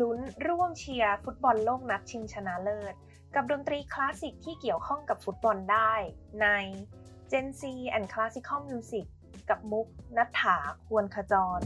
ลุ้นร่วมเชียร์ฟุตบอลโลกนัดชิงชนะเลิศ กับดนตรีคลาสสิกที่เกี่ยวข้องกับฟุตบอลได้ ใน Gen Z and Classical Music กับมุกนัฐถาควรขจร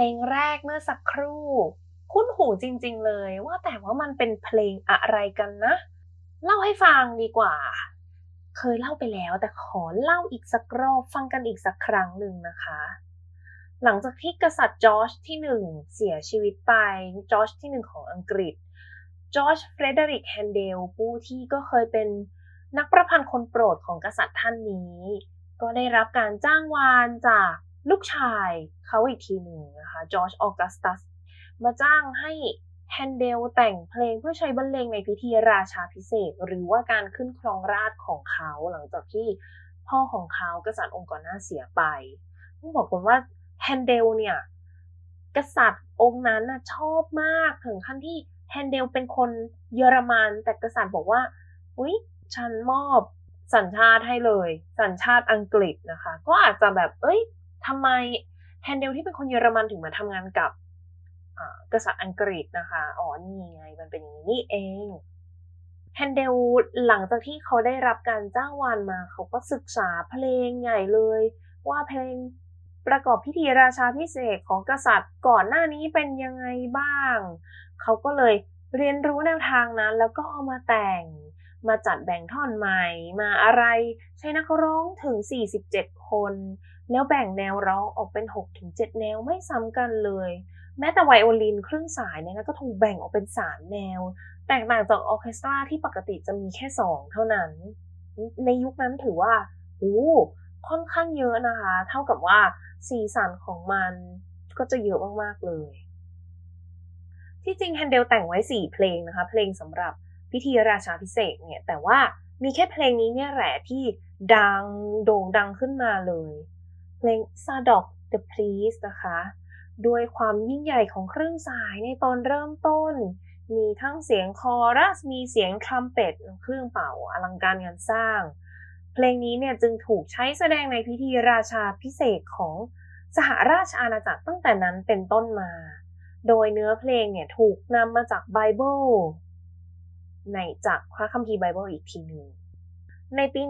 ลงแรกเมื่อสักครู่ คุ้นหูจริง ๆ เลย ว่าแต่ว่ามันเป็นเพลงอะไรกันนะ เล่าให้ฟังดีกว่า เคยเล่าไปแล้วแต่ขอเล่าอีกสักรอบฟังกันอีกสักครั้งหนึ่งนะคะ หลังจากที่กษัตริย์จอร์จที่หนึ่งเสียชีวิตไปจอร์จที่หนึ่งของอังกฤษจอร์จเฟรเดริกแฮนเดลผู้ที่ก็เคยเป็นนักประพันธ์คนโปรดของกษัตริย์ท่านนี้ ก็ได้รับการจ้างวานจากลูกชาย เขาอีกทีหนึ่งนะคะจอร์จออกัสตัสมาจ้างให้แฮนเดลแต่งเพลงเพื่อใช้บรรเลงในพิธีราชาพิเศษ หรือว่าการขึ้นครองราชของเขาหลังจากที่พ่อของเขากษัตริย์องค์ก่อนหน้าเสียไปต้องบอกก่นว่าแฮนเดลเนี่ยกษัตริย์องค์นั้นนะชอบมากถึงขั้นที่แฮนเดลเป็นคนเยอรมันแต่กษัตริย์บอกว่าอุ้ยฉันมอบสัญชาติให้เลย สัญชาติอังกฤษนะคะ ก็อาจจะแบบ เอ้ยทำไม แฮนเดลที่เป็นคนเยอรมันถึงมาทำงานกับกษัตริย์อังกฤษนะคะ อ๋อ นี่ไง มันเป็นอย่างนี้เอง แฮนเดลหลังจากที่เขาได้รับการจ้างวานมา เขาก็ศึกษาเพลงใหญ่เลย ว่าเพลงประกอบพิธีราชาพิเศษของกษัตริย์ก่อนหน้านี้เป็นยังไงบ้าง เขาก็เลยเรียนรู้แนวทางนั้น แล้วก็เอามาแต่ง มาจัดแบ่งท่อนใหม่ มาอะไร ใช้นักร้องถึง 47 คน แล้วแบ่งแนวร้องออกเป็น 6-7 แนวไม่ซ้ำกันเลย แม้แต่ไวโอลินครึ่งสายเนี่ยนะก็ถูกแบ่งออกเป็น 3 แนว แตกต่างจากออเคสตราที่ปกติจะมีแค่ 2 เท่านั้น ในยุคนั้นถือว่าโอ้ค่อนข้างเยอะนะคะ เท่ากับว่าสีสันของมันก็จะเยอะมากๆเลย ที่จริงแฮนเดลแต่งไว้ 4 เพลงนะคะ เพลงสำหรับพิธีราชาพิเศษเนี่ยแต่ว่ามีแค่เพลงนี้เนี่ยแหละที่ดังโด่งดังขึ้นมาเลย เพลง s a d o k the Priest นะคะ ด้วยความยิ่งใหญ่ของเครื่องสายในตอนเริ่มต้น มีทั้งเสียงคอรัส มีเสียงทรัมเป็ต เครื่องเป่าอลังการงานสร้าง เพลงนี้เนี่ยจึงถูกใช้แสดงในพิธีราชาพิเศษของสหราชอาณาจักรตั้งแต่นั้นเป็นต้นมา โดยเนื้อเพลงเนี่ยถูกนำมาจากไบเบิลในจากพระคัมภีร์ไบเบิลอีกทีหนึ่ง ในปี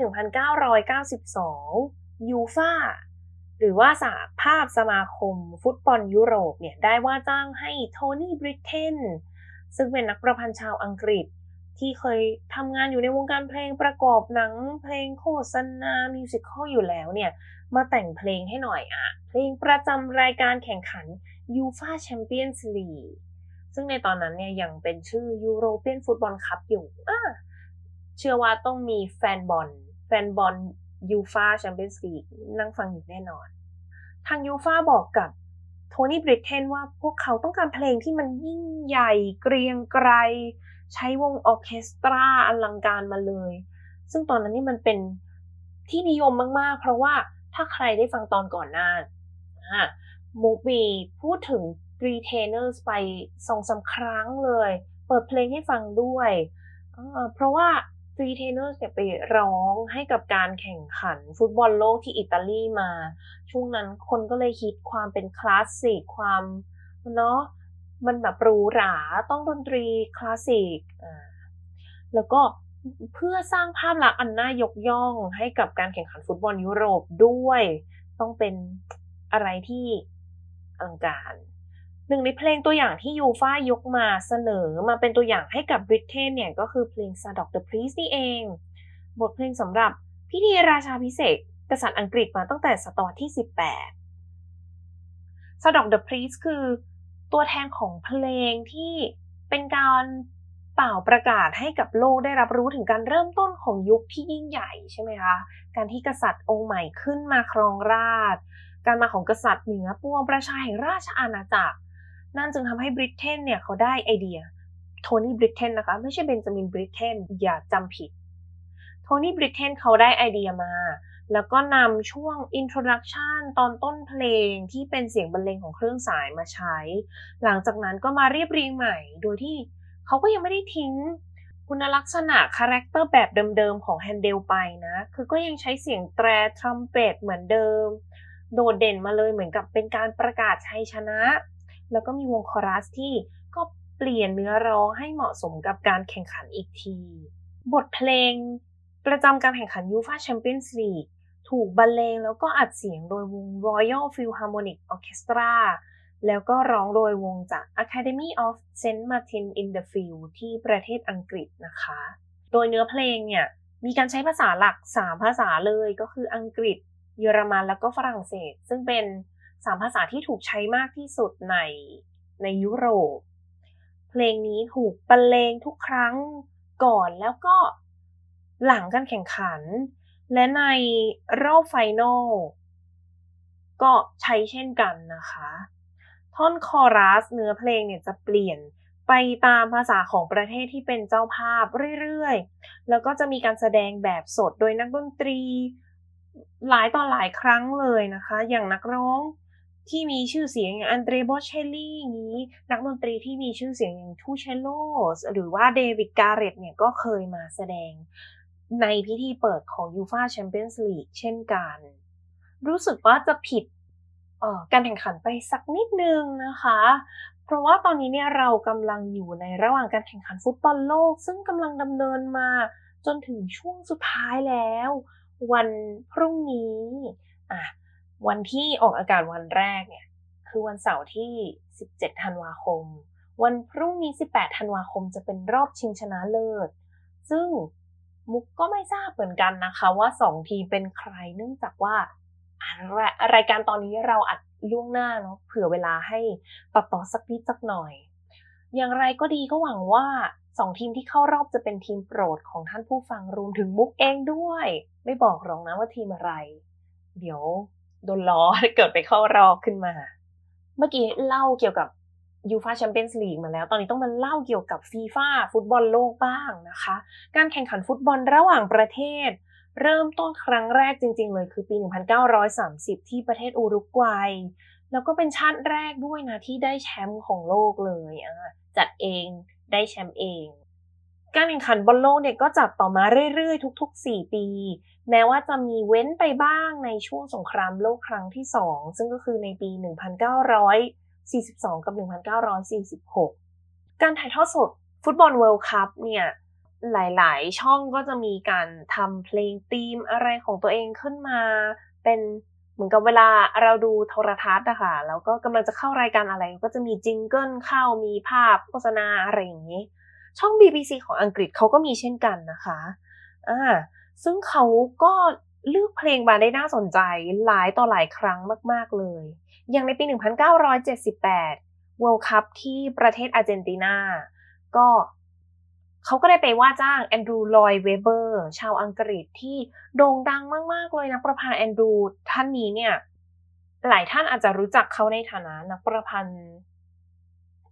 1992 ยูฟา หรือว่าสหภาพสมาคมฟุตบอลยุโรปเนี่ยได้ว่าจ้างให้โทนี่บริเทนซึ่งเป็นนักประพันธ์ชาวอังกฤษ ที่เคยทำงานอยู่ในวงการเพลงประกอบหนังเพลงโฆษณา musical อยู่แล้วเนี่ยมาแต่งเพลงให้หน่อยอะเพลงประจำรายการแข่งขันยูฟาแชมเปี้ยนส์ลีกซึ่งในตอนนั้นเนี่ยยังเป็นชื่อ European Football Cup อยู่อ่าเชื่อว่าต้องมีแฟนบอลแฟนบอล ยูฟาแชมเปี้ยนส์ลีกนั่งฟังอยู่แน่นอน ทางยูฟาบอกกับโทนี่บริเทนว่าพวกเขาต้องการเพลงที่มันยิ่งใหญ่เกรียงไกร ใช้วงออเคสตราอลังการมาเลย ซึ่งตอนนั้นนี่มันเป็นที่นิยมมาก ๆ เพราะว่าถ้าใครได้ฟังตอนก่อนหน้ามูฟีพูดถึง retainers ไปสองสาครั้งเลย เปิดเพลงให้ฟังด้วย เพราะว่า retainers เนี่ยไปร้องให้กับการแข่งขันฟุตบอลโลกที่อิตาลีมา ช่วงนั้นคนก็เลยฮิตความเป็นคลาสสิกความเนาะมันแบบหรูหราต้องดนตรีคลาสสิกแล้วก็เพื่อสร้างภาพลักษณ์อันน่ายกย่องให้กับการแข่งขันฟุตบอลยุโรปด้วย ต้องเป็นอะไรที่อลังการ หนึ่งในเพลงตัวอย่างที่ยูฟ่ายกมาเสนอมาเป็นตัวอย่างให้กับบริเทนเนี่ยก็คือเพลง s a d o k the Priest นี่เอง บทเพลงสำหรับพิธีราชาพิเศษกษัตริย์อังกฤษมาตั้งแต่ศตวรรษที่ 18 s a d o k the Priest คือตัวแทนของเพลงที่เป็นการเป่าประกาศให้กับโลกได้รับรู้ถึงการเริ่มต้นของยุคที่ยิ่งใหญ่ใช่ไหมคะ การที่กษัตริย์องค์ใหม่ขึ้นมาครองราชการมาของกษัตริย์เหนือปวงประชาแห่งราชอาณาจักร นั่นจึงทำให้บริเทนเนี่ยเขาได้ไอเดียโทนี่บริเทนนะคะ ไม่ใช่เบนจามินบริเทนอย่าจำผิดโทนี่บริเทนเขาได้ไอเดียมา แล้วก็นำช่วง introduction ตอนต้นเพลงที่เป็นเสียงบรรเลงของเครื่องสายมาใช้ หลังจากนั้นก็มาเรียบเรียงใหม่ โดยที่เขาก็ยังไม่ได้ทิ้งคุณลักษณะ character แบบเดิมๆของแฮนเดลไปนะ คือก็ยังใช้เสียงแตรทรัมเป็ตเหมือนเดิม โดดเด่นมาเลยเหมือนกับเป็นการประกาศชัยชนะ แล้วก็มีวงคอรัสที่ก็เปลี่ยนเนื้อร้องให้เหมาะสมกับการแข่งขันอีกที บทเพลง ประจำการแข่งขันยูฟาแชมเปี้ยนส์ลีกถูกบรรเลงแล้วก็อัดเสียงโดยวง Royal Philharmonic Orchestra แล้วก็ร้องโดยวงจาก Academy of St. Martin in the Field ที่ประเทศอังกฤษนะคะ โดยเนื้อเพลงเนี่ย มีการใช้ภาษาหลัก 3 ภาษาเลยก็คืออังกฤษ เยอรมันแล้วก็ฝรั่งเศส ซึ่งเป็น 3ภาษาที่ถูกใช้มากที่สุดในในยุโรป เพลงนี้ถูกบรรเลงทุกครั้งก่อนแล้วก็หลังการแข่งขัน และในรอบไฟนอลก็ใช้เช่นกันนะคะ ท่อนคอรัสเนื้อเพลงเนี่ยจะเปลี่ยนไปตามภาษาของประเทศที่เป็นเจ้าภาพเรื่อยๆ แล้วก็จะมีการแสดงแบบสดโดยนักดนตรี หลายต่อหลายครั้งเลยนะคะ อย่างนักร้อง ที่มีชื่อเสียงอย่างอันเดรบอเชลลี่นี้ นักดนตรีที่มีชื่อเสียงอย่างทูเชโลสหรือว่าเดวิดการ์เรตเนี่ยก็เคยมาแสดงในพิธีเปิดของยูฟาแชมเปี้ยนส์ลีกเช่นกัน รู้สึกว่าจะผิดการแข่งขันไปสักนิดนึงนะคะ เพราะว่าตอนนี้เนี่ยเรากำลังอยู่ในระหว่างการแข่งขันฟุตบอลโลก ซึ่งกำลังดำเนินมาจนถึงช่วงสุดท้ายแล้ว วันพรุ่งนี้อะ วันที่ออกอากาศวันแรกเนี่ย คือวันเสาร์ที่ 17 ธันวาคม วันพรุ่งนี้ 18 ธันวาคมจะเป็นรอบชิงชนะเลิศ ซึ่งมุกก็ไม่ทราบเหมือนกันนะคะ ว่าสองทีมเป็นใครเนื่องจากว่ารายการตอนนี้เราอัดล่วงหน้าเนาะเผื่อเวลาให้ตัดต่อสักนิดสักหน่อย อย่างไรก็ดีก็หวังว่าสองทีมที่เข้ารอบจะเป็นทีมโปรดของท่านผู้ฟังรวมถึงมุกเองด้วย ไม่บอกหรอกนะว่าทีมอะไร เดี๋ยว โดนล้อเกิดไปเข้ารอบขึ้นมา เมื่อกี้เล่าเกี่ยวกับยูฟาแชมเปี้ยนส์ลีกมาแล้ว ตอนนี้ต้องมาเล่าเกี่ยวกับฟีฟ่าฟุตบอลโลกบ้างนะคะ การแข่งขันฟุตบอลระหว่างประเทศ เริ่มต้นครั้งแรกจริง ๆ เลยคือปี 1930 ที่ประเทศอุรุกวัย แล้วก็เป็นชาติแรกด้วยนะที่ได้แชมป์ของโลกเลย จัดเองได้แชมป์เอง การแข่งขันบอลโลกเนี่ยก็จัดต่อมาเรื่อยๆ ทุก ๆ 4 ปี แม้ว่าจะมีเว้นไปบ้างในช่วงสงครามโลกครั้งที่ 2 ซึ่งก็คือในปี 1942 กับ 1946 การถ่ายทอดสดฟุตบอล World Cup เนี่ยหลายๆ ช่องก็จะมีการทำเพลงธีมอะไรของตัวเองขึ้นมา เป็นเหมือนกับเวลาเราดูโทรทัศน์อะค่ะแล้วก็กำลังจะเข้ารายการอะไร ก็จะมีจิงเกิลเข้ามีภาพโฆษณาอะไรอย่างนี้ ช่อง BBC ของอังกฤษเขาก็มีเช่นกันนะคะอ่าซึ่งเขาก็เลือกเพลงมาได้น่าสนใจหลายต่อหลายครั้งมาก ๆ เลย อย่างในปี 1978 World Cup ที่ประเทศอาร์เจนตินา ก็เขาก็ได้ไปว่าจ้างแอนดรูลอยเวเบอร์ชาวอังกฤษที่โด่งดังมาก ๆ เลยนักประพันธ์แอนดรูท่านนี้เนี่ย หลายท่านอาจจะรู้จักเขาในฐานะนักประพันธ์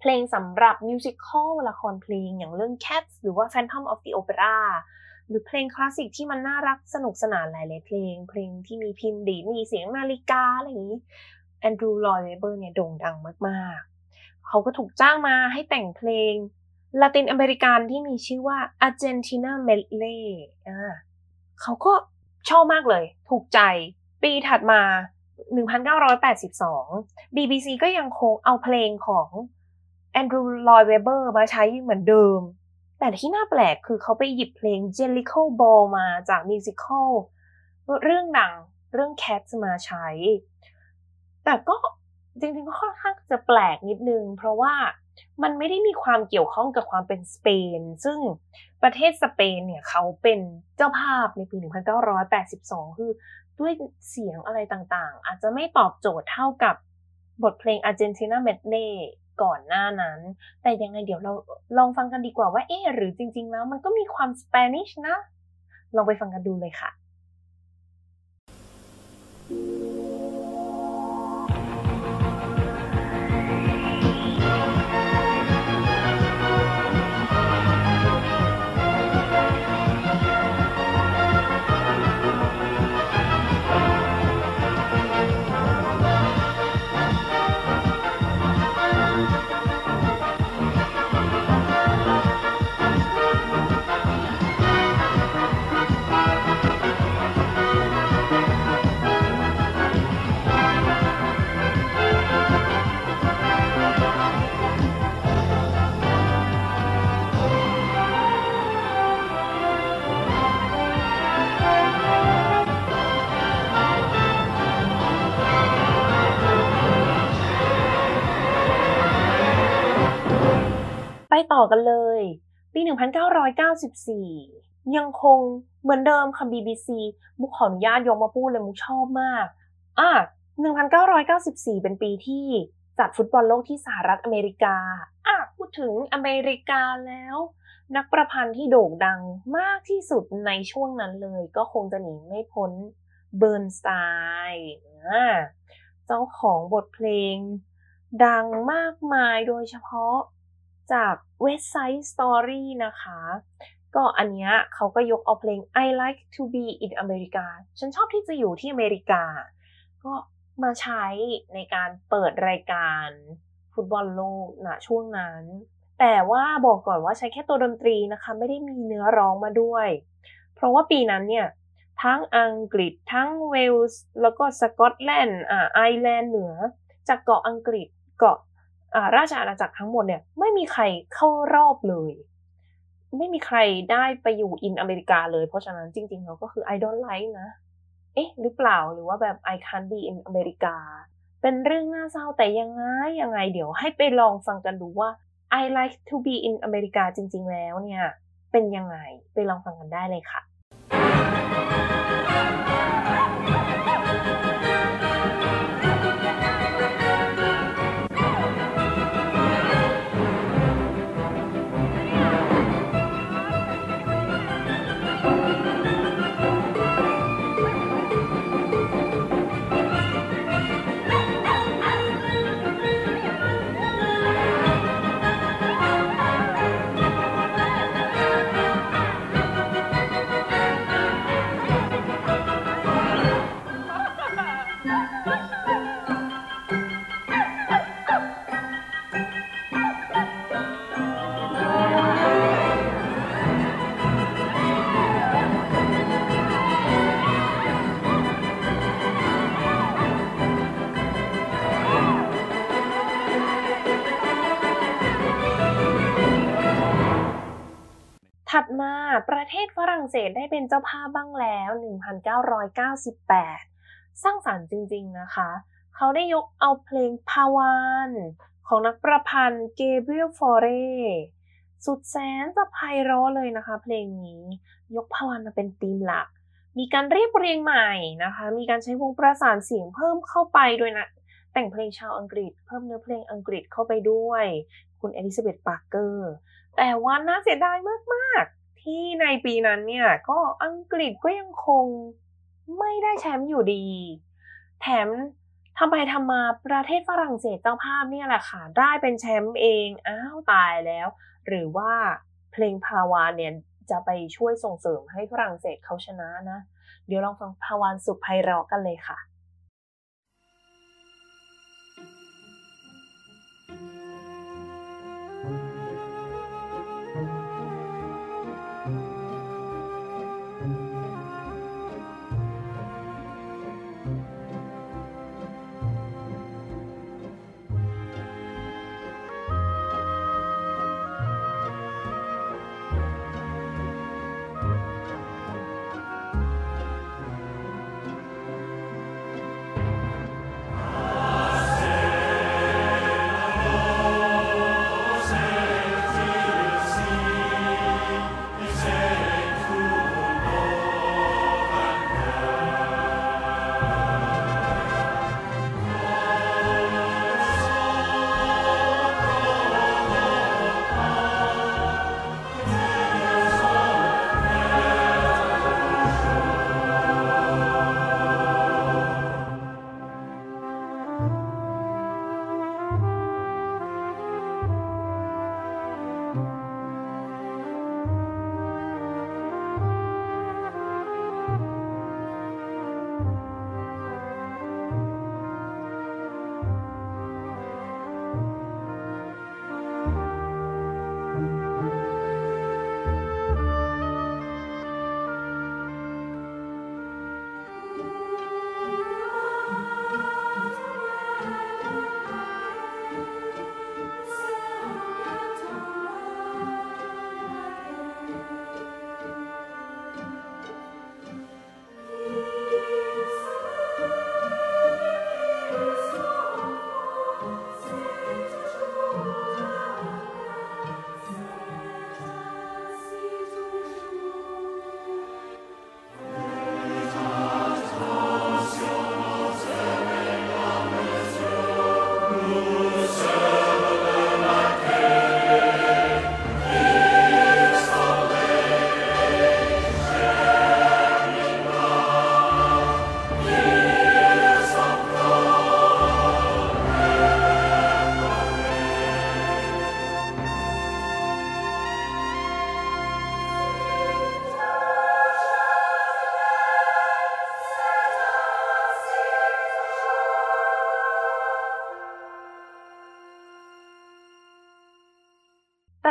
เพลงสำหรับมิวสิควลละครเพลงอย่างเรื่อง Cats หรือว่า Phantom of the Opera หรือเพลงคลาสสิกที่มันน่ารักสนุกสนานหลายๆเพลง เพลงที่มีพิมพ์ดีดมีเสียงนาฬิกาอะไรอย่างนี้แอนดรูลอยเวเบอร์เนี่ยโด่งดังมากๆ เขาก็ถูกจ้างมาให้แต่งเพลงลาตินอเมริกันที่มีชื่อว่า Argentina Medley อ่าเขาก็ชอบมากเลย ถูกใจ ปีถัดมา 1982 BBC ก็ยังคงเอาเพลงของ แอนดรูลอยเวเบอร์มาใช้เหมือนเดิม แต่ที่น่าแปลกคือเขาไปหยิบเพลง Jellicle Ball มาจากมิวสิควลเรื่องดังเรื่อง Cats มาใช้ แต่ก็จริงๆก็ค่อนข้างจะแปลกนิดนึง เพราะว่ามันไม่ได้มีความเกี่ยวข้องกับความเป็นสเปน ซึ่งประเทศสเปนเนี่ยเขาเป็นเจ้าภาพในปี 1982 คือด้วยเสียงอะไรต่างๆ อาจจะไม่ตอบโจทย์เท่ากับบทเพลง Argentina Medley ก่อนหน้านั้น แต่ยังไงเดี๋ยวเราลองฟังกันดีกว่าว่าเอ๊หรือจริง ๆ แล้วมันก็มีความสเปนิชนะ ลองไปฟังกันดูเลยค่ะ ต่อกันเลย ปี 1994 ยังคงเหมือนเดิมค่ะ BBC มุกขออนุญาตยกมาพูดเลยมุกชอบมากอะ1994 เป็นปีที่จัดฟุตบอลโลกที่สหรัฐอเมริกาอะพูดถึงอเมริกาแล้ว นักประพันธ์ที่โด่งดังมากที่สุดในช่วงนั้นเลย ก็คงจะหนีไม่พ้นเบิร์นสไตน์เจ้าของบทเพลง ดังมากมายโดยเฉพาะจาก West Side Story นะคะ ก็อันเนี้ยเขาก็ยกเอาเพลง I like to be in America ฉันชอบที่จะอยู่ที่อเมริกา ก็มาใช้ในการเปิดรายการฟุตบอลโลกณช่วงนั้น แต่ว่าบอกก่อนว่าใช้แค่ตัวดนตรีนะคะ ไม่ได้มีเนื้อร้องมาด้วย เพราะว่าปีนั้นเนี่ยทั้งอังกฤษทั้งเวลส์แล้วก็สกอตแลนด์อ่าไอร์แลนด์เหนือ จากเกาะอังกฤษเกาะ ราชอาณาจักรทั้งหมดเนี่ยไม่มีใครเข้ารอบเลย ไม่มีใครได้ไปอยู่อินอเมริกาเลย เพราะฉะนั้นจริงๆเราก็คือ I don't like นะ เอ๊ะ หรือเปล่าหรือว่าแบบ I can't be in อเมริกา เป็นเรื่องน่าเศร้าแต่ยังไงยังไงเดี๋ยวให้ไปลองฟังกันดูว่า I like to be in อเมริกาจริง ๆ แล้วเนี่ย เป็นยังไงไปลองฟังกันได้เลยค่ะ มาประเทศฝรั่งเศสได้เป็นเจ้าภาพบ้างแล้ว 1998 สร้างสรรค์จริงๆนะคะ เขาได้ยกเอาเพลงพาวานของนักประพันธ์เกเบรียลฟอเรสุดแสนจะไพเราะเลยนะคะ เพลงนี้ยกพาวานมาเป็นธีมหลัก มีการเรียบเรียงใหม่นะคะ มีการใช้วงประสานเสียงเพิ่มเข้าไปด้วยนะแต่งเพลงชาวอังกฤษ เพิ่มเนื้อเพลงอังกฤษเข้าไปด้วย คุณเอลิซาเบธปาร์เกอร์แต่ว่าน่าเสียดายมากๆ ที่ในปีนั้นเนี่ย ก็อังกฤษก็ยังคงไม่ได้แชมป์อยู่ดี แถมทำไปทำมาประเทศฝรั่งเศสเจ้าภาพเนี่ยแหละค่ะ ได้เป็นแชมป์เองอ้าวตายแล้ว หรือว่าเพลงพาวานเนี่ยจะไปช่วยส่งเสริมให้ฝรั่งเศสเขาชนะนะ เดี๋ยวลองฟังพาวานสุดไพเราะกันเลยค่ะ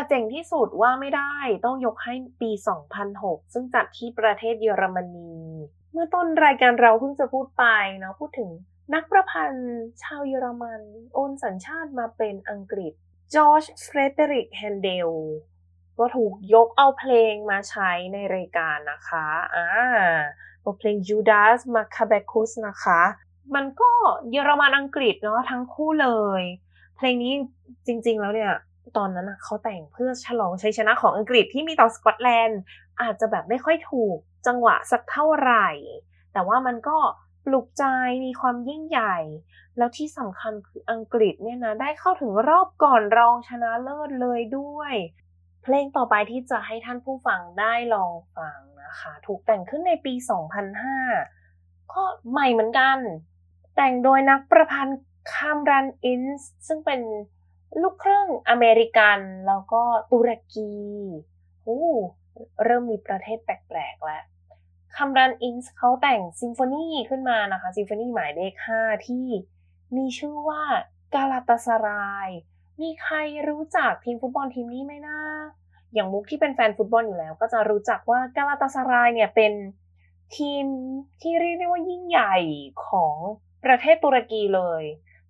เจ๋งที่สุดว่าไม่ได้ต้องยกให้ปี 2006 ซึ่งจัดที่ประเทศเยอรมนี เมื่อต้นรายการเราเพิ่งจะพูดไปเนาะพูดถึงนักประพันธ์ชาวเยอรมัน โอนสัญชาติมาเป็นอังกฤษจอร์จเฟรเดริกแฮนเดลก็ถูกยกเอาเพลงมาใช้ในรายการนะคะอ่าบทเพลง Judas Maccabeus นะคะ มันก็เยอรมันอังกฤษเนาะทั้งคู่เลย เพลงนี้จริงๆแล้วเนี่ย ตอนนั้นเขาแต่งเพื่อฉลองชัยชนะของอังกฤษที่มีต่อสกอตแลนด์ อาจจะแบบไม่ค่อยถูกจังหวะสักเท่าไหร่ แต่ว่ามันก็ปลุกใจมีความยิ่งใหญ่ แล้วที่สำคัญคืออังกฤษเนี่ยนะได้เข้าถึงรอบก่อนรองชนะเลิศเลยด้วย เพลงต่อไปที่จะให้ท่านผู้ฟังได้ลองฟังนะคะ ถูกแต่งขึ้นในปี 2005 ก็ใหม่เหมือนกัน แต่งโดยนักประพันธ์คามรันอินส์ซึ่งเป็น ลูกครึ่งอเมริกันแล้วก็ตุรกีโอ้เริ่มมีประเทศแปลกๆแล้วคัมรันอินส์เขาแต่งซิมโฟนีขึ้นมานะคะซิมโฟนีหมายเลข 5 ที่มีชื่อว่ากาลาตาสราย มีใครรู้จักทีมฟุตบอลทีมนี้ไหมนะอย่างมุกที่เป็นแฟนฟุตบอลอยู่แล้ว ก็จะรู้จักว่ากาลาตาสรายเนี่ยเป็นทีมที่เรียกได้ว่ายิ่งใหญ่ของประเทศตุรกีเลย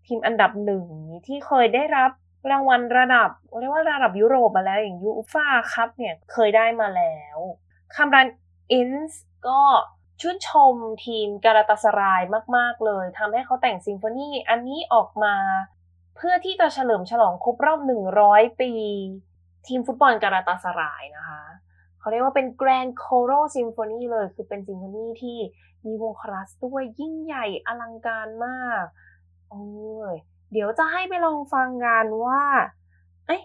ทีมอันดับหนึ่งที่เคยได้รับ รางวัลระดับเรียกว่าระดับยุโรปมาแล้วอย่าง UEFA Cup เนี่ยเคยได้มาแล้วคัมรันอินส์ก็ชื่นชมทีมกาลาตาสรายมาก ๆ เลยทำให้เขาแต่งซิมโฟนีอันนี้ออกมา เพื่อที่จะเฉลิมฉลองครบรอบ 100 ปี ทีมฟุตบอลกาลาตาสรายนะคะเขาเรียกว่าเป็น Grand Choral Symphony เลย คือเป็นซิมโฟนีที่มีวงคอรัสด้วยยิ่งใหญ่อลังการมาก โอ้ย เดี๋ยวจะให้ไปลองฟังกันว่าเอ้ย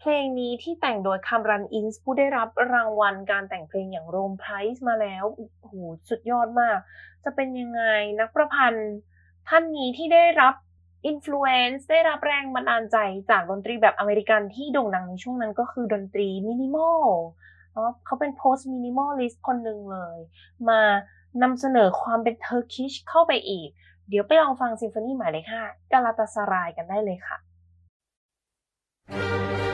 เพลงนี้ที่แต่งโดยคัมรันอินส์ผู้ได้รับรางวัลการแต่งเพลงอย่าง Rome Prize มาแล้วโอ้โหสุดยอดมาก จะเป็นยังไงนักประพันธ์ท่านนี้ที่ได้รับ influence ได้รับแรงบันดาลใจจากดนตรีแบบอเมริกันที่โด่งดังในช่วงนั้นก็คือดนตรีมินิมอลเขาเป็น post-minimalist คนหนึ่งเลย มานำเสนอความเป็น Turkish เข้าไปอีก เดี๋ยวไปลองฟังซิมโฟนีหมายเลขห้ากาลาตาสรายกันได้เลยค่ะ thank you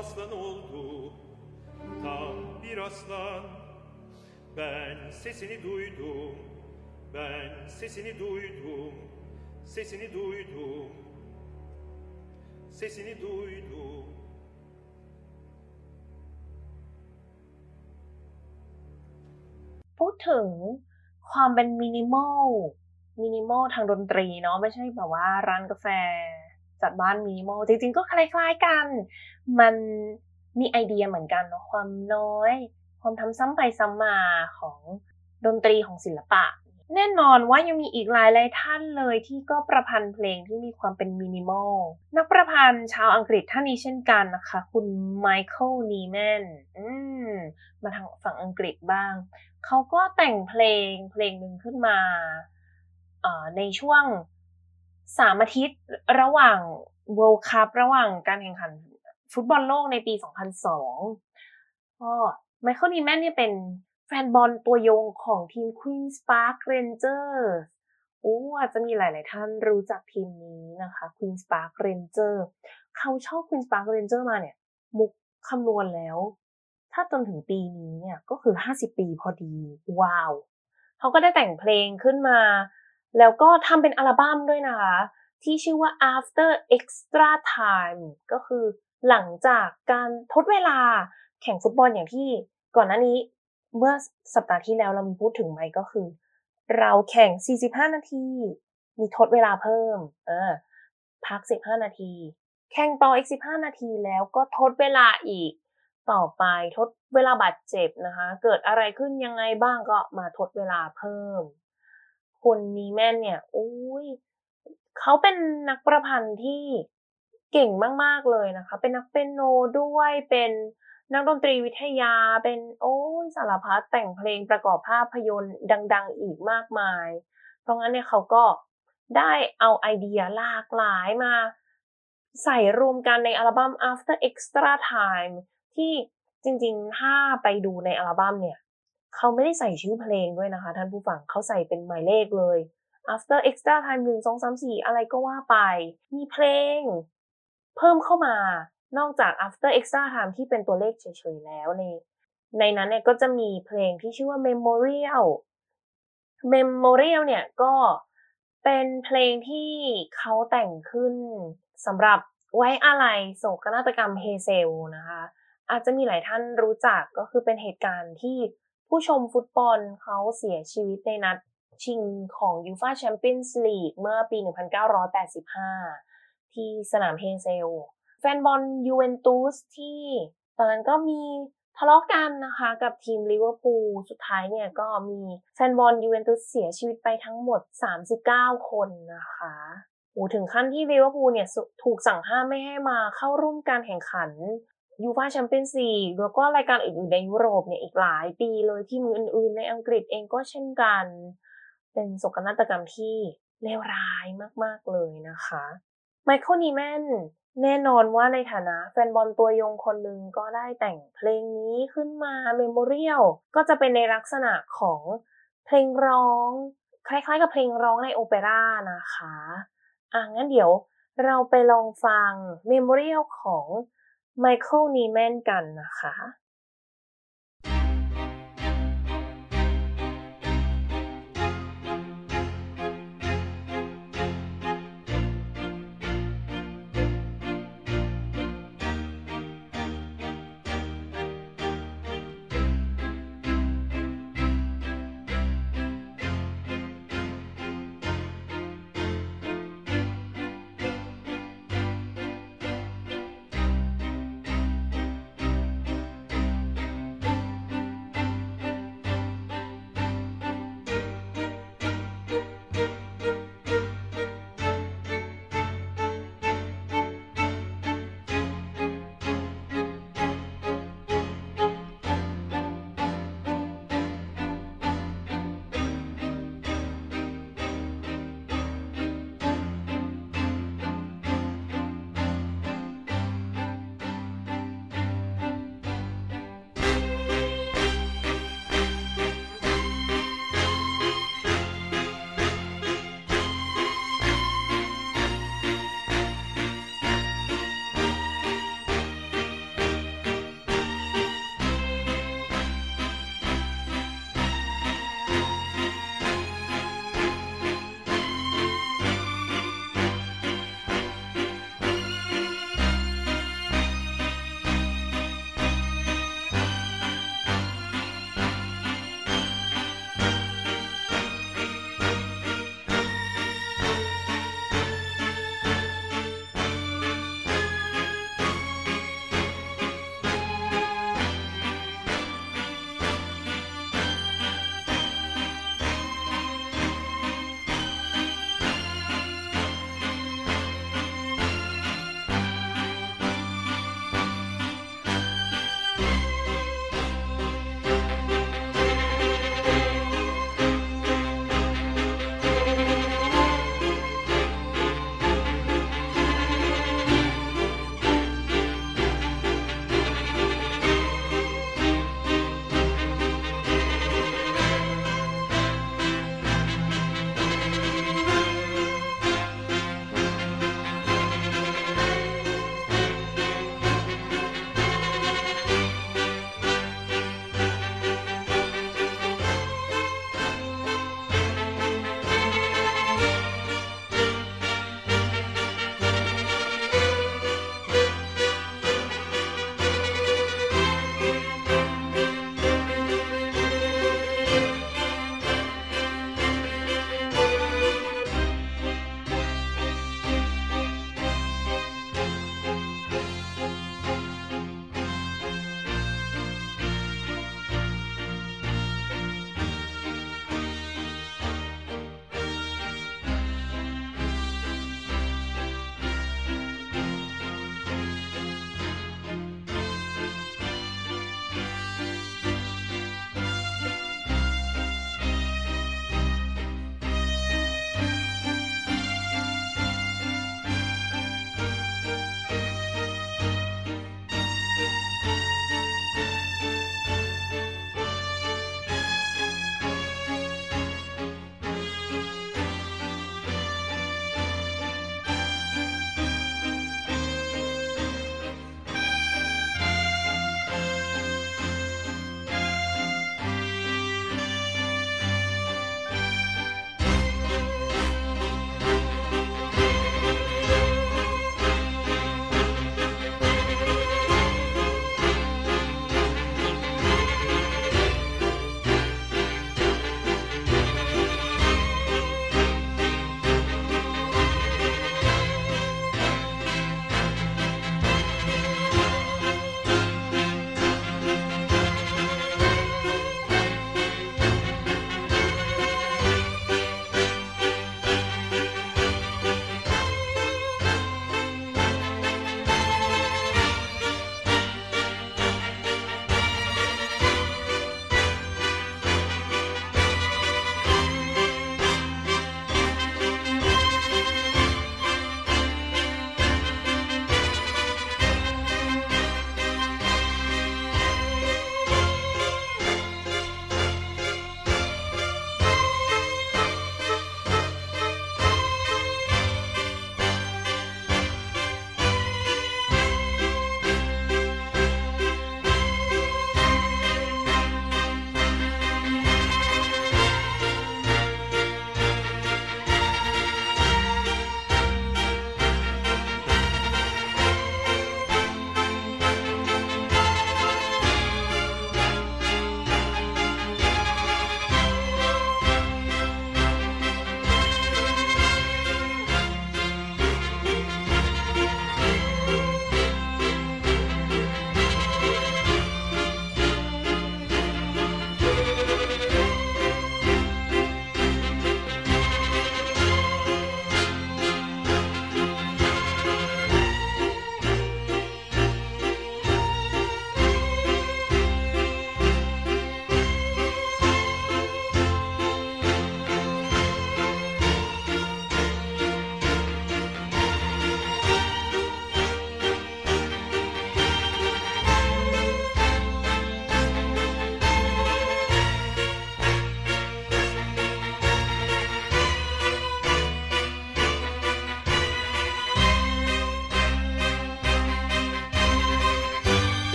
aslan oldu tam bir aslan. Ben sesini duydum, ben sesini duydum, sesini duydum, sesini duydum. พูดถึงความเป็นมินิมอลมินิมอลทางดนตรีเนาะไม่ใช่แบบว่าร้านกาแฟ จัดบ้านมินิมอลจริงๆ ก็คล้ายๆกัน มันมีไอเดียเหมือนกันเนาะความน้อย ความทำซ้ำไปซ้ำมาของดนตรีของศิลปะ แน่นอนว่ายังมีอีกหลายหลายท่านเลยที่ก็ประพันธ์เพลงที่มีความเป็นมินิมอลนักประพันธ์ชาวอังกฤษท่านนี้เช่นกันนะคะ คุณไมเคิลนีแมนอืมมาทางฝั่งอังกฤษบ้าง เขาก็แต่งเพลงเพลงหนึ่งขึ้นมาในช่วง สามอาทิตย์ระหว่าง World Cup ระหว่างการแข่งขันฟุตบอลโลกในปี 2002 ก็ไมเคิลนีแมนเนี่ยเป็นแฟนบอลตัวยงของทีม Queen's Park Rangers โอ้อาจจะมีหลาย ๆ ท่านรู้จักทีมนี้นะคะ Queen's Park Rangers เขาชอบ Queen's Park Rangers มาเนี่ย มุกคำนวณแล้ว ถ้าจนถึงปีนี้เนี่ยก็คือ 50 ปีพอดี ว้าว เขาก็ได้แต่งเพลงขึ้นมา แล้วก็ทำเป็นอัลบั้มด้วยนะคะ ที่ชื่อว่า After Extra Time ก็คือหลังจากการทดเวลาแข่งฟุตบอลอย่างที่ก่อนหน้านี้เมื่อสัปดาห์ที่แล้วเรามีพูดถึงไหมก็คือ เราแข่ง 45 นาที มีทดเวลาเพิ่ม เออ พัก 15 นาที แข่งต่ออีก 15 นาทีแล้วก็ทดเวลาอีกต่อไปทดเวลาบาดเจ็บนะคะ เกิดอะไรขึ้นยังไงบ้างก็มาทดเวลาเพิ่ม คนนีแมนเนี่ยอุ้ยเขาเป็นนักประพันธ์ที่เก่งมาก ๆ เลยนะคะ เป็นนักเปียโนด้วย เป็นนักดนตรีวิทยา เป็นโอ้ยสารพัดแต่งเพลงประกอบภาพยนตร์ดัง ๆ อีกมากมาย เพราะงั้นเนี่ยเขาก็ได้เอาไอเดียหลากหลายมา ใส่รวมกันในอัลบั้ม After Extra Time ที่จริงๆ ถ้าไปดูในอัลบั้มเนี่ย เขาไม่ได้ใส่ชื่อเพลงด้วยนะคะ ท่านผู้ฟังเขาใส่เป็นหมายเลขเลย After Extra Time หนึ่งสองสามสี่อะไรก็ว่าไป มีเพลง เพิ่มเข้ามานอกจาก after extra time ที่เป็นตัวเลขเฉยๆแล้วในในนั้นเนี่ยก็จะมีเพลงที่ชื่อว่า memorial memorial เนี่ยก็เป็นเพลงที่เขาแต่งขึ้นสำหรับไว้อาลัยโศกนาฏกรรมเฮเซลนะคะ อาจจะมีหลายท่านรู้จักก็คือเป็นเหตุการณ์ที่ ผู้ชมฟุตบอลเขาเสียชีวิตในนัดชิงของยูฟ่าแชมเปี้ยนส์ลีกเมื่อปี 1985 ที่สนามเฮเซล แฟนบอลยูเวนตุสที่ตอนนั้นก็มีทะเลาะกันนะคะกับทีมลิเวอร์พูลสุดท้ายเนี่ยก็มีแฟนบอลยูเวนตุสเสียชีวิตไปทั้งหมด 39 คนนะคะโอ้ถึงขั้นที่ลิเวอร์พูลเนี่ยถูกสั่งห้ามไม่ให้มาเข้าร่วมการแข่งขัน ยูฟ่าแชมเปี้ยนส์ลีกแล้วก็รายการอื่นๆในยุโรปเนี่ยอีกหลายปีเลยที่มืออื่นๆ ในอังกฤษเองก็เช่นกัน เป็นโศกนาฏกรรมที่เลวร้ายมากๆเลยนะคะไมเคิลนีแมนแน่นอนว่าในฐานะแฟนบอลตัวยงคนหนึ่งก็ได้แต่งเพลงนี้ขึ้นมา Memorialก็จะเป็นในลักษณะของเพลงร้อง คล้ายๆกับเพลงร้องในโอเปร่านะคะ อะงั้นเดี๋ยวเราไปลองฟังเมมโมเรียลของ ไมเคิลนีแมนกันนะคะ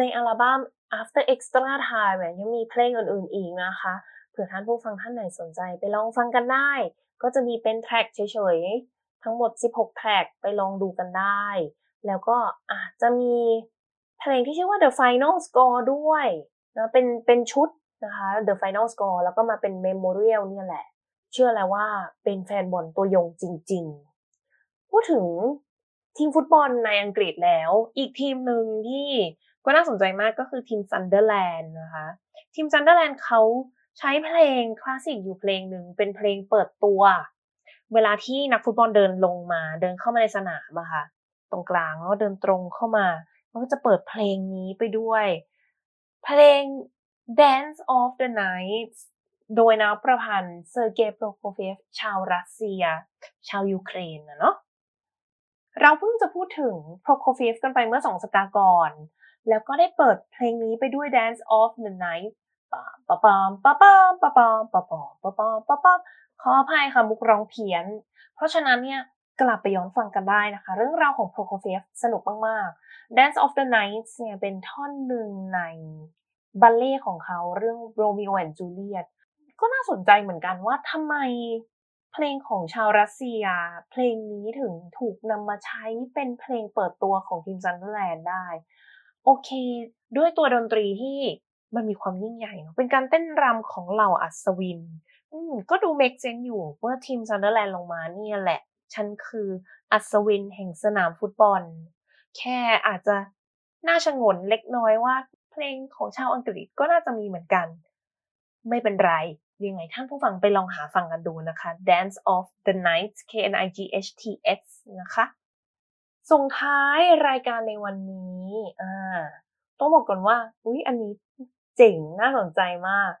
ในอัลบั้ม After Extra Time ยังมีเพลงอื่นๆอีกนะคะ เผื่อท่านผู้ฟังท่านไหนสนใจไปลองฟังกันได้ ก็จะมีเป็นแทร็กเฉยๆ ทั้งหมด 16 แทร็กไปลองดูกันได้ แล้วก็อาจจะมีเพลงที่ชื่อว่า The Final Score ด้วยนะเป็นเป็นชุดนะคะ The Final Score แล้วก็มาเป็น Memorial เนี่ยแหละ เชื่อแล้วว่าเป็นแฟนบอลตัวยงจริง ๆ พูดถึงทีมฟุตบอลในอังกฤษแล้ว อีกทีมหนึ่งที่ ก็น่าสนใจมากก็คือทีมซันเดอร์แลนด์นะคะ ทีมซันเดอร์แลนด์เขาใช้เพลงคลาสสิกอยู่เพลงหนึ่งเป็นเพลงเปิดตัว เวลาที่นักฟุตบอลเดินลงมา เดินเข้ามาในสนามอะค่ะ ตรงกลางแล้วเดินตรงเข้ามาก็จะเปิดเพลงนี้ไปด้วย เพลง Dance of the Knights โดยนักประพันธ์เซอร์เกย์โปรโคเฟฟชาวรัสเซีย ชาวยูเครนนะเนาะเราเพิ่งจะพูดถึงโปรโคเฟฟกันไปเมื่อสองสัปดาห์ก่อน แล้วก็ได้เปิดเพลงนี้ไปด้วย Dance of the Night ปะปะปามปะปามปะปามปะปามปะปามปะปามขออภัยค่ะมุกร้องเพี้ยน เพราะฉะนั้นเนี่ยกลับไปย้อนฟังกันได้นะคะ เรื่องราวของโปรโคเฟฟสนุกมาก ๆ Dance of the Night เนี่ยเป็นท่อนหนึ่งในบัลเล่ของเขาเรื่อง Romeo and Juliet ก็น่าสนใจเหมือนกันว่าทำไมเพลงของชาวรัสเซีย เพลงนี้ถึงถูกนำมาใช้เป็นเพลงเปิดตัวของทีมซันเดอร์แลนด์ได้ โอเค ด้วยตัวดนตรีที่มันมีความยิ่งใหญ่เนาะเป็นการเต้นรำของเหล่าอัศวิน อืมก็ดู make sense อยู่เมื่อทีมซันเดอร์แลนด์ลงมาเนี่ยแหละ ฉันคืออัศวินแห่งสนามฟุตบอล แค่อาจจะน่าฉงนเล็กน้อยว่าเพลงของชาวอังกฤษก็น่าจะมีเหมือนกัน ไม่เป็นไร ยังไงท่านผู้ฟังไปลองหาฟังกันดูนะคะ Dance of the Night K N I G H T S นะคะ ส่งท้ายรายการในวันนี้อ่าต้องบอกก่อนว่า อุ๊ยอันนี้เจ๋งน่าสนใจมาก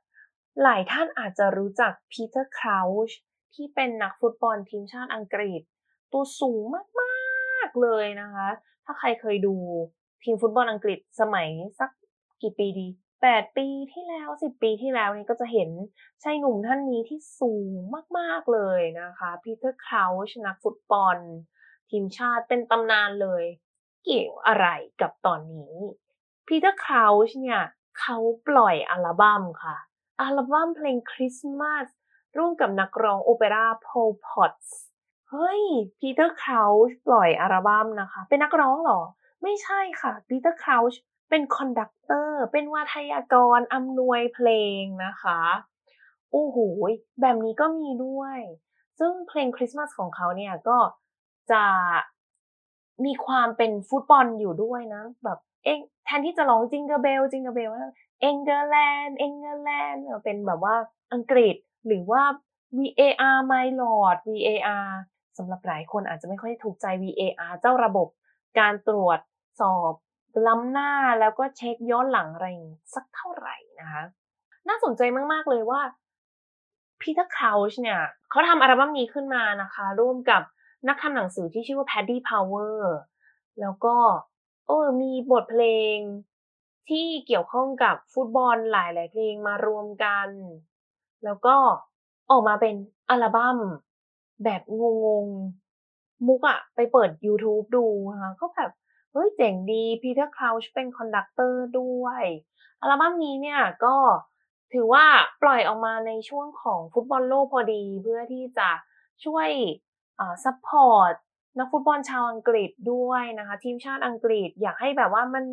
หลายท่านอาจจะรู้จักพีเตอร์คราวช์ที่เป็นนักฟุตบอลทีมชาติอังกฤษ ตัวสูงมากๆเลยนะคะ ถ้าใครเคยดูทีมฟุตบอลอังกฤษสมัยสักกี่ปีดี8ปีที่แล้ว10ปีที่แล้วนี่ก็จะเห็นชายหนุ่มท่านนี้ที่สูงมาก ๆ เลยนะคะพีเตอร์คราวช์นักฟุตบอล ทีมชาติเป็นตำนานเลย เกี่ยวอะไรกับตอนนี้พีเตอร์คราวช์เนี่ยเขาปล่อยอัลบั้มค่ะ อัลบั้มเพลงคริสต์มาสร่วมกับนักร้องโอเปร่าพอลพอตส์เฮ้ยพีเตอร์คราวช์ปล่อยอัลบั้มนะคะ เป็นนักร้องหรอ ไม่ใช่ค่ะพีเตอร์คราวช์เป็น conductor เป็นวาทยากรอำนวยเพลงนะคะโอ้โหแบบนี้ก็มีด้วย ซึ่งเพลงคริสต์มาสของเขาเนี่ยก็ จะมีความเป็นฟุตบอลอยู่ด้วยนะ แบบเองแทนที่จะร้อง jingle bell jingle bell England England เป็นแบบว่าอังกฤษหรือว่า VAR my lord VAR สำหรับหลายคนอาจจะไม่ค่อยถูกใจ VAR เจ้าระบบการตรวจสอบล้ำหน้าแล้วก็เช็คย้อนหลังอะไรสักเท่าไหร่นะคะ น่าสนใจมาก ๆ เลยว่าพีเตอร์คราวช์เนี่ยเขาทำอัลบั้มนี้ขึ้นมานะคะ ร่วมกับ นักทำหนังสือที่ชื่อว่า Paddy Power แล้วก็เออมีบทเพลงที่เกี่ยวข้องกับฟุตบอลหลายๆเพลงมารวมกัน แล้วก็ออกมาเป็นอัลบั้มแบบงงๆ มุกอะไปเปิด YouTube ดูนะคะก็แบบ เฮ้ยเจ๋งดีพีเตอร์คราวช์เป็น conductor ด้วย อัลบั้มนี้เนี่ยก็ถือว่าปล่อยออกมาในช่วงของฟุตบอลโลกพอดีเพื่อที่จะช่วย support นักฟุตบอลชาวอังกฤษด้วยนะคะ ทีมชาติอังกฤษอยากให้แบบว่ามัน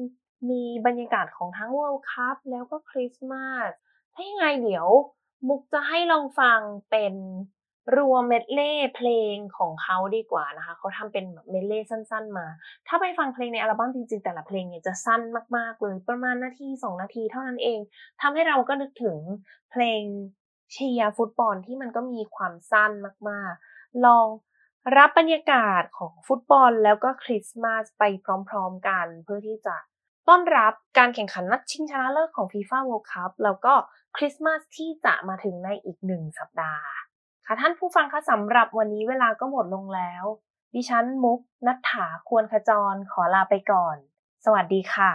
มีบรรยากาศของทั้ง World Cup แล้วก็คริสต์มาสถ้ายังไงเดี๋ยวมุกจะให้ลองฟังเป็นรวมเมดเล่เพลงของเขาดีกว่านะคะ เขาทำเป็นเมดเล่สั้น ๆ มา ถ้าไปฟังเพลงในอัลบั้มจริงๆ แต่ละเพลงเนี่ยจะสั้นมากๆเลย ประมาณนาทีสองนาทีเท่านั้นเองทำให้เราก็นึกถึงเพลงเชียร์ฟุตบอลที่มันก็มีความสั้นมากๆ ลอง รับบรรยากาศของฟุตบอลแล้วก็คริสต์มาสไปพร้อมๆกัน เพื่อที่จะต้อนรับการแข่งขันนัดชิงชนะเลิศของ FIFA World Cup แล้วก็คริสต์มาสที่จะมาถึงในอีกหนึ่งสัปดาห์ ค่ะท่านผู้ฟังคะสำหรับวันนี้เวลาก็หมดลงแล้ว ดิฉันมุกนัฐถาควรขจรขอลาไปก่อน สวัสดีค่ะ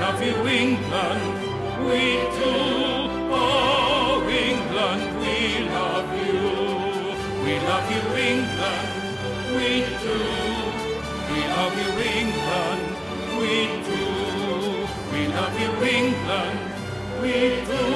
love you, England. We do. Oh, England, we love you. We love you, England. We do. We love you, England. We do. We love you, England. We do.